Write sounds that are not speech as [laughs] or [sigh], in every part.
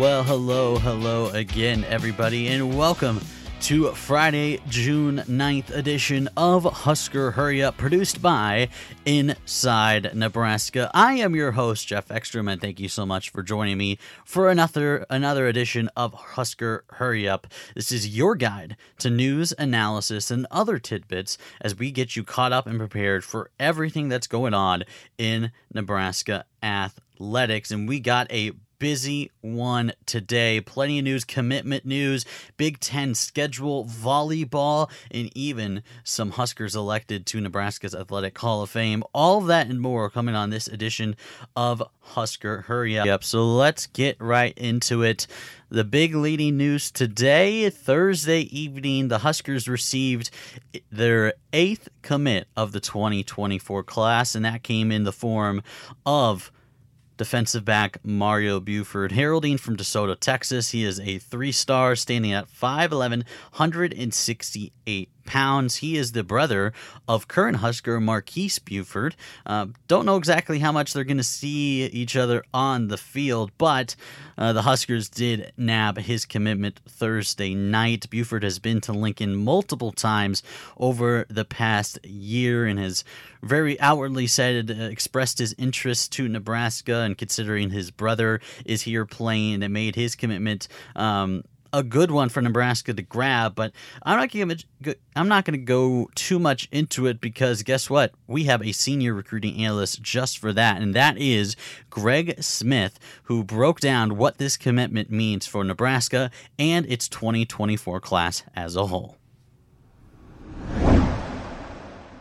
Well, hello, hello again, everybody, and welcome to Friday, June 9th edition of Husker Hurry Up, produced by Inside Nebraska. I am your host, Geoff Exstrom, and thank you so much for joining me for another another edition of Husker Hurry Up. This is your guide to news, analysis, and other tidbits as we get you caught up and prepared for everything that's going on in Nebraska athletics. And we got a busy one today. Plenty of news, commitment news, Big Ten schedule, volleyball, and even some Huskers elected to Nebraska's Athletic Hall of Fame. All that and more coming on this edition of Husker Hurry Up. So let's get right into it. The big leading news today, Thursday evening, the Huskers received their eighth commit of the 2024 class, and that came in the form of defensive back Mario Buford, heralding from DeSoto, Texas. He is a three star, standing at 5'11, 168 pounds. He is the brother of current Husker Marques Buford. Uh, don't know exactly how much they're going to see each other on the field, but uh, the Huskers did nab his commitment Thursday night. Buford has been to Lincoln multiple times over the past year and has very outwardly said, uh, expressed his interest to Nebraska, and considering his brother is here playing, it made his commitment um, a good one for Nebraska to grab, but I'm not going to I'm not going to go too much into it because guess what? We have a senior recruiting analyst just for that, and that is Greg Smith, who broke down what this commitment means for Nebraska and its 2024 class as a whole.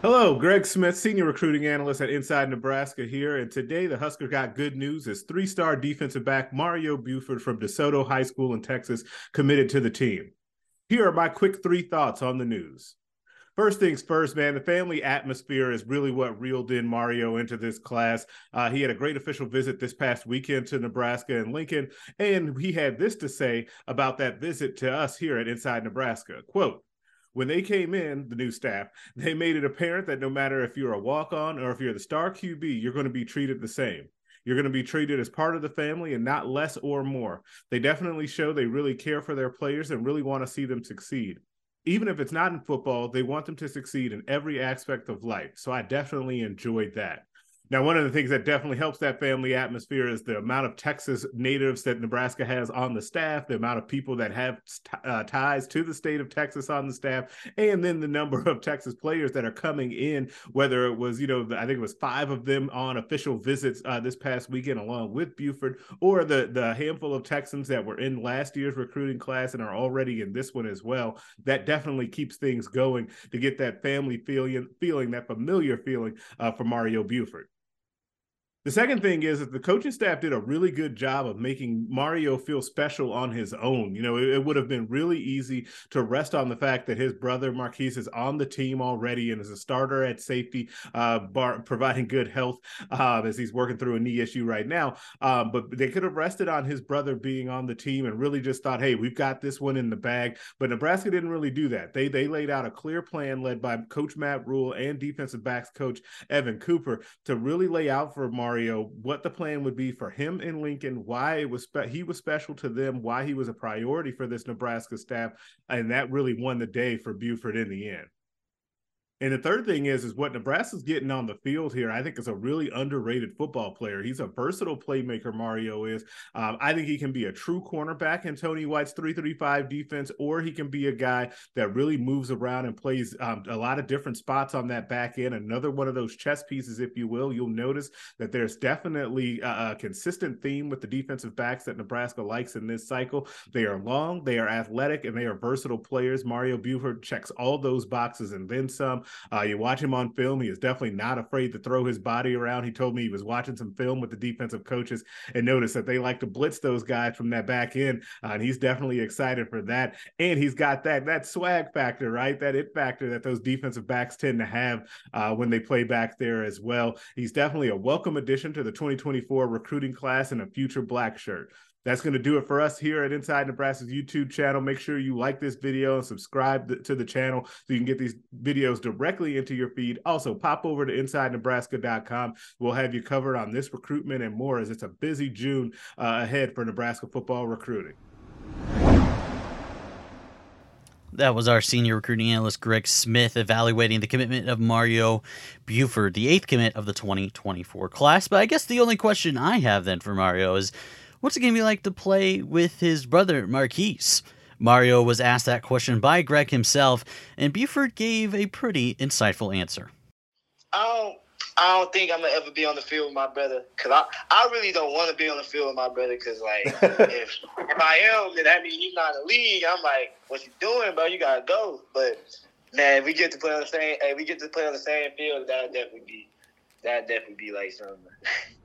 Hello, Greg Smith, senior recruiting analyst at Inside Nebraska here. And today the Husker got good news as three-star defensive back Mario Buford from DeSoto High School in Texas committed to the team. Here are my quick three thoughts on the news. First things first, man, the family atmosphere is really what reeled in Mario into this class. Uh, he had a great official visit this past weekend to Nebraska and Lincoln, and he had this to say about that visit to us here at Inside Nebraska. Quote, when they came in, the new staff, they made it apparent that no matter if you're a walk on or if you're the star QB, you're going to be treated the same. You're going to be treated as part of the family and not less or more. They definitely show they really care for their players and really want to see them succeed. Even if it's not in football, they want them to succeed in every aspect of life. So I definitely enjoyed that. Now, one of the things that definitely helps that family atmosphere is the amount of Texas natives that Nebraska has on the staff, the amount of people that have uh, ties to the state of Texas on the staff, and then the number of Texas players that are coming in, whether it was, you know, I think it was five of them on official visits uh, this past weekend along with Buford, or the, the handful of Texans that were in last year's recruiting class and are already in this one as well. That definitely keeps things going to get that family feeling, feeling that familiar feeling uh, for Mario Buford. The second thing is that the coaching staff did a really good job of making Mario feel special on his own. You know, it, it, would have been really easy to rest on the fact that his brother Marques is on the team already and is a starter at safety, uh, bar, providing good health uh, as he's working through a knee issue right now. Um, but they could have rested on his brother being on the team and really just thought, hey, we've got this one in the bag. But Nebraska didn't really do that. They they laid out a clear plan led by Coach Matt Rhule and defensive backs coach Evan Cooper to really lay out for Mario Mario what the plan would be for him and Lincoln, why it was spe- he was special to them, why he was a priority for this Nebraska staff, and that really won the day for Buford in the end. And the third thing is, is what Nebraska's getting on the field here. I think is a really underrated football player. He's a versatile playmaker. Mario is. Um, I think he can be a true cornerback in Tony White's three-three-five defense, or he can be a guy that really moves around and plays um, a lot of different spots on that back end. Another one of those chess pieces, if you will. You'll notice that there's definitely a, a consistent theme with the defensive backs that Nebraska likes in this cycle. They are long, they are athletic, and they are versatile players. Mario Buford checks all those boxes and then some. Uh, you watch him on film; he is definitely not afraid to throw his body around. He told me he was watching some film with the defensive coaches and noticed that they like to blitz those guys from that back end, uh, and he's definitely excited for that. And he's got that that swag factor, right? That it factor that those defensive backs tend to have uh, when they play back there as well. He's definitely a welcome addition to the 2024 recruiting class and a future black shirt. That's going to do it for us here at Inside Nebraska's YouTube channel. Make sure you like this video and subscribe to the channel so you can get these videos directly into your feed. Also, pop over to InsideNebraska.com. We'll have you covered on this recruitment and more as it's a busy June uh, ahead for Nebraska football recruiting. That was our senior recruiting analyst, Greg Smith, evaluating the commitment of Mario Buford, the eighth commit of the 2024 class. But I guess the only question I have then for Mario is what's it going to be like to play with his brother, Marques? Mario was asked that question by Greg himself, and Buford gave a pretty insightful answer. I don't I don't think I'm gonna ever be on the field with my brother because I, I really don't want to be on the field with my brother because like [laughs] if if I am then that means he's not in the league. I'm like, what you doing, bro? You gotta go. But man, we get to play on the same. Hey, we get to play on the same field. That definitely be that definitely be like something. [laughs]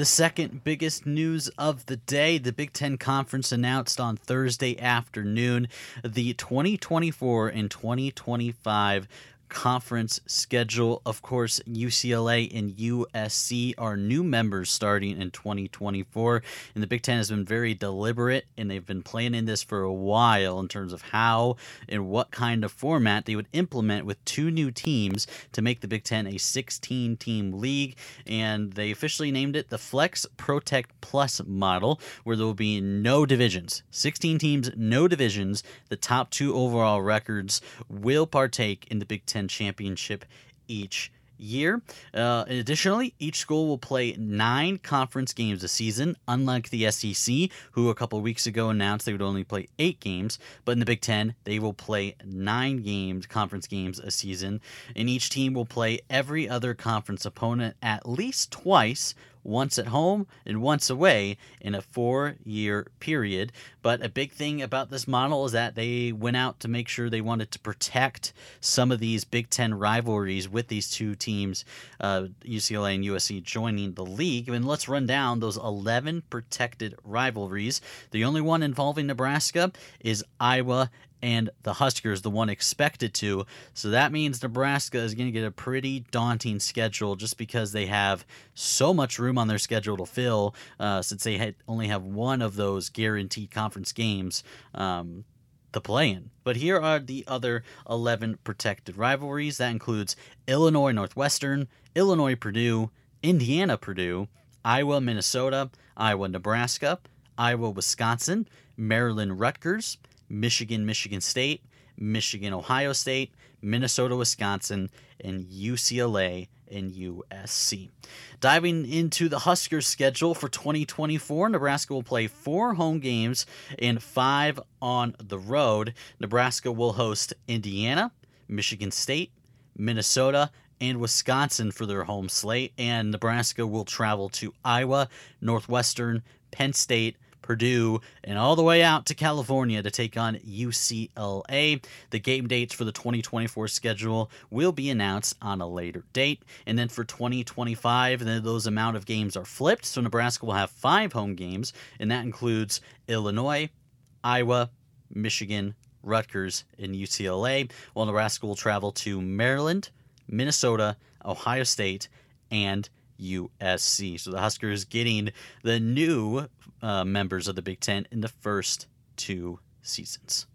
The second biggest news of the day, the Big Ten Conference announced on Thursday afternoon the 2024 and 2025 conference schedule. Of course, UCLA and USC are new members starting in 2024. And the Big Ten has been very deliberate and they've been planning this for a while in terms of how and what kind of format they would implement with two new teams to make the Big Ten a 16 team league. And they officially named it the Flex Protect Plus model, where there will be no divisions 16 teams, no divisions. The top two overall records will partake in the Big Ten championship each year. Uh, additionally, each school will play nine conference games a season, unlike the SEC, who a couple weeks ago announced they would only play eight games. But in the Big Ten, they will play nine games, conference games a season, and each team will play every other conference opponent at least twice once at home and once away in a four year period. But a big thing about this model is that they went out to make sure they wanted to protect some of these Big Ten rivalries with these two teams, uh, UCLA and USC, joining the league. And let's run down those 11 protected rivalries. The only one involving Nebraska is Iowa and the Huskers, the one expected to. So that means Nebraska is going to get a pretty daunting schedule just because they have so much room on their schedule to fill uh, since they only have one of those guaranteed conference games. Um, to play in. But here are the other 11 protected rivalries. That includes Illinois Northwestern, Illinois Purdue, Indiana Purdue, Iowa Minnesota, Iowa Nebraska, Iowa Wisconsin, Maryland Rutgers, Michigan, Michigan State, Michigan, Ohio State, Minnesota, Wisconsin, and UCLA and USC. Diving into the Huskers schedule for 2024, Nebraska will play four home games and five on the road. Nebraska will host Indiana, Michigan State, Minnesota, and Wisconsin for their home slate, and Nebraska will travel to Iowa, Northwestern, Penn State, Purdue, and all the way out to California to take on UCLA. The game dates for the 2024 schedule will be announced on a later date. And then for 2025, then those amount of games are flipped. So Nebraska will have five home games, and that includes Illinois, Iowa, Michigan, Rutgers, and UCLA, while Nebraska will travel to Maryland, Minnesota, Ohio State, and USC. So the Huskers getting the new uh, members of the Big Ten in the first two seasons.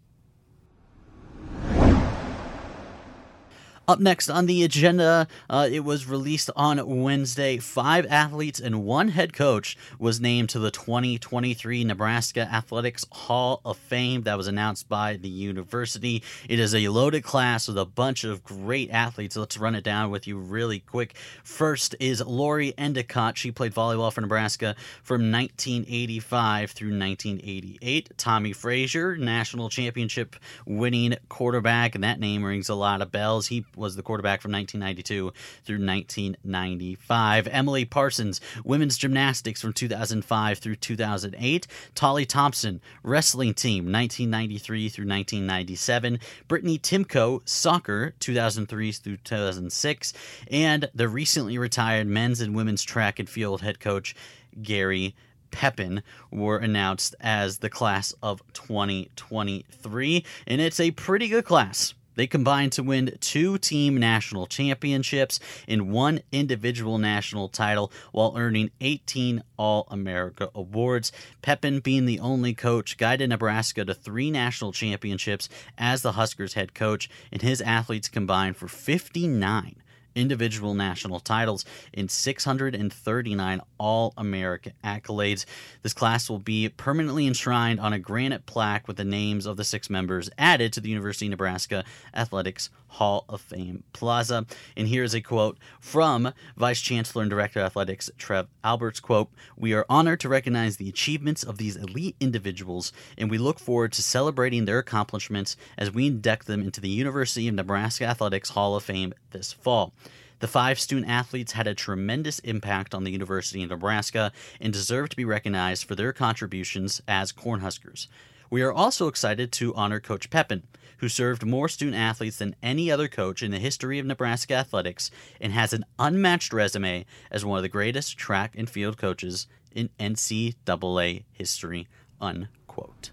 Up next on the agenda, uh, it was released on Wednesday. Five athletes and one head coach was named to the 2023 Nebraska Athletics Hall of Fame. That was announced by the university. It is a loaded class with a bunch of great athletes. Let's run it down with you really quick. First is Lori Endicott. She played volleyball for Nebraska from 1985 through 1988. Tommie Frazier, national championship winning quarterback, and that name rings a lot of bells. He was the quarterback from 1992 through 1995. Emily Parsons, women's gymnastics from 2005 through 2008. Tolly Thompson, wrestling team 1993 through 1997. Brittany Timko, soccer 2003 through 2006. And the recently retired men's and women's track and field head coach, Gary Pepin were announced as the class of 2023. And it's a pretty good class They combined to win two team national championships and one individual national title while earning 18 All America awards. Pepin, being the only coach, guided Nebraska to three national championships as the Huskers head coach, and his athletes combined for 59 individual national titles in 639 All American accolades. This class will be permanently enshrined on a granite plaque with the names of the six members added to the University of Nebraska Athletics Hall of Fame Plaza. And here's a quote from Vice Chancellor and Director of Athletics Trev Alberts quote, "We are honored to recognize the achievements of these elite individuals and we look forward to celebrating their accomplishments as we induct them into the University of Nebraska Athletics Hall of Fame this fall." The five student athletes had a tremendous impact on the University of Nebraska and deserve to be recognized for their contributions as Cornhuskers. We are also excited to honor Coach Pepin, who served more student athletes than any other coach in the history of Nebraska athletics and has an unmatched resume as one of the greatest track and field coaches in NCAA history. Unquote.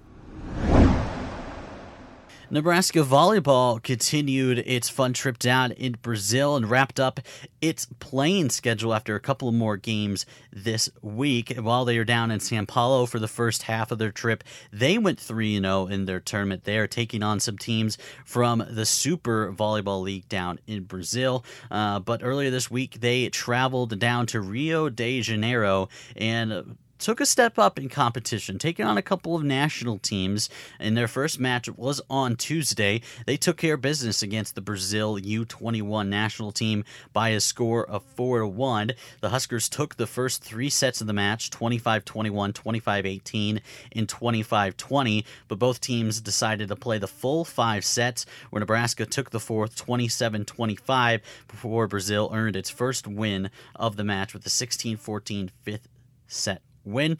Nebraska volleyball continued its fun trip down in Brazil and wrapped up its playing schedule after a couple more games this week. While they are down in Sao Paulo for the first half of their trip, they went 3 0 in their tournament there, taking on some teams from the Super Volleyball League down in Brazil. Uh, but earlier this week, they traveled down to Rio de Janeiro and took a step up in competition, taking on a couple of national teams. In their first match was on Tuesday. They took care of business against the Brazil U21 national team by a score of 4 to 1. The Huskers took the first three sets of the match 25 21, 25 18, and 25 20, but both teams decided to play the full five sets, where Nebraska took the fourth 27 25 before Brazil earned its first win of the match with the 16 14 fifth set win.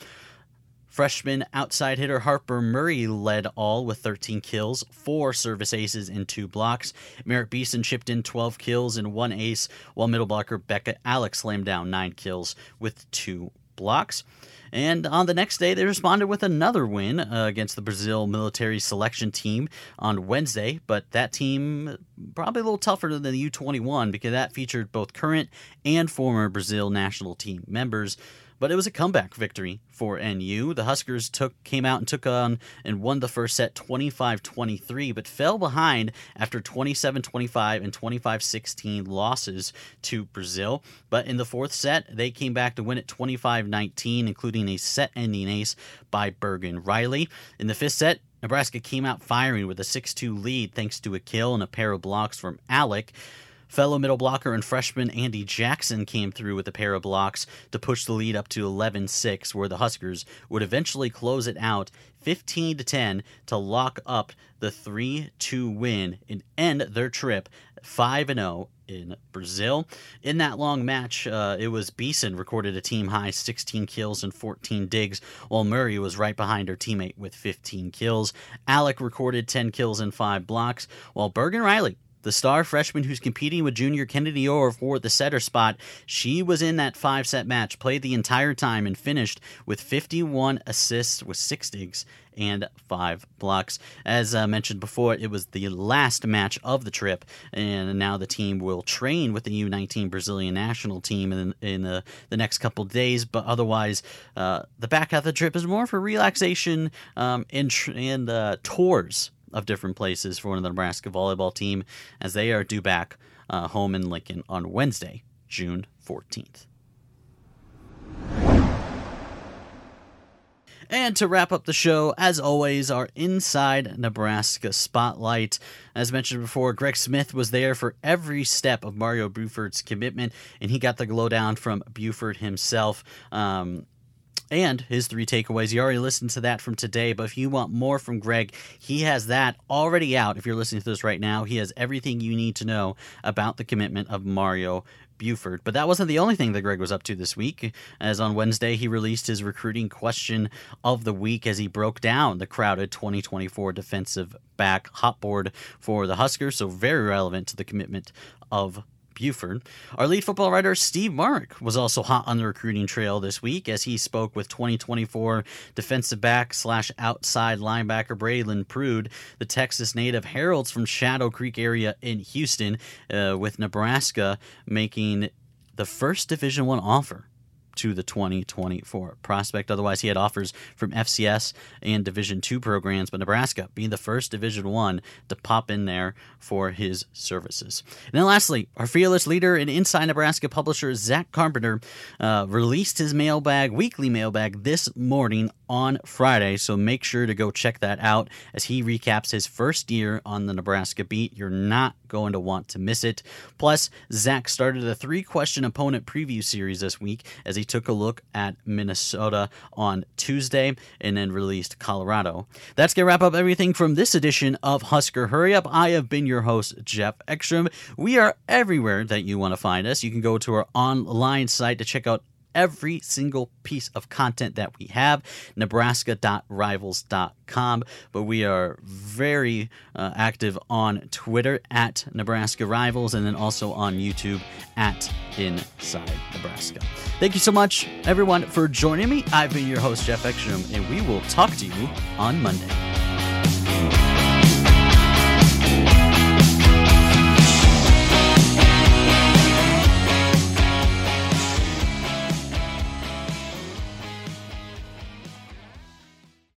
Freshman outside hitter Harper Murray led all with 13 kills, four service aces, and two blocks. Merritt Beeson chipped in 12 kills and one ace, while middle blocker Bekka Allick slammed down nine kills with two blocks. And on the next day, they responded with another win uh, against the Brazil military selection team on Wednesday. But that team probably a little tougher than the U21 because that featured both current and former Brazil national team members but it was a comeback victory for NU. The Huskers took came out and took on and won the first set 25-23, but fell behind after 27-25 and 25-16 losses to Brazil. But in the fourth set, they came back to win it 25-19, including a set-ending ace by Bergen Reilly. In the fifth set, Nebraska came out firing with a 6 2 lead thanks to a kill and a pair of blocks from Allick. Fellow middle blocker and freshman Andi Jackson came through with a pair of blocks to push the lead up to 11 6, where the Huskers would eventually close it out 15 10 to lock up the 3 2 win and end their trip 5 0 in Brazil. In that long match, uh, it was Beeson recorded a team high 16 kills and 14 digs, while Murray was right behind her teammate with 15 kills. Allick recorded 10 kills and 5 blocks, while Bergen Reilly the star freshman who's competing with junior Kennedy Orr for the setter spot. She was in that five set match, played the entire time, and finished with 51 assists with six digs and five blocks. As uh, mentioned before, it was the last match of the trip, and now the team will train with the U19 Brazilian national team in, in the, the next couple days. But otherwise, uh, the back half of the trip is more for relaxation um, and, and uh, tours of different places for one of the Nebraska volleyball team as they are due back uh, home in Lincoln on Wednesday, June 14th. And to wrap up the show, as always, our Inside Nebraska Spotlight. As mentioned before, Greg Smith was there for every step of Mario Buford's commitment, and he got the lowdown from Buford himself. Um, and his three takeaways. You already listened to that from today, but if you want more from Greg, he has that already out. If you're listening to this right now, he has everything you need to know about the commitment of Mario Buford. But that wasn't the only thing that Greg was up to this week, as on Wednesday he released his recruiting question of the week as he broke down the crowded 2024 defensive back hot board for the Huskers, so very relevant to the commitment of Buford. Our lead football writer, Steve Marik, was also hot on the recruiting trail this week as he spoke with 2024 defensive back slash outside linebacker Braylon Prude, the Texas native heralds from Shadow Creek area in Houston, uh, with Nebraska making the first Division One offer to the 2024 prospect. Otherwise, he had offers from FCS and Division two programs, but Nebraska being the first Division one to pop in there for his services. And then, lastly, our fearless leader and Inside Nebraska publisher Zach Carpenter uh, released his mailbag, weekly mailbag, this morning on Friday. So make sure to go check that out as he recaps his first year on the Nebraska beat. You're not going to want to miss it. Plus, Zach started a three question opponent preview series this week as he took a look at Minnesota on Tuesday and then released Colorado. That's going to wrap up everything from this edition of Husker Hurry Up. I have been your host, Geoff Exstrom. We are everywhere that you want to find us. You can go to our online site to check out every single piece of content that we have, nebraska.rivals.com. But we are very uh, active on Twitter at Nebraska Rivals and then also on YouTube at Inside Nebraska. Thank you so much, everyone, for joining me. I've been your host, Geoff Exstrom, and we will talk to you on Monday.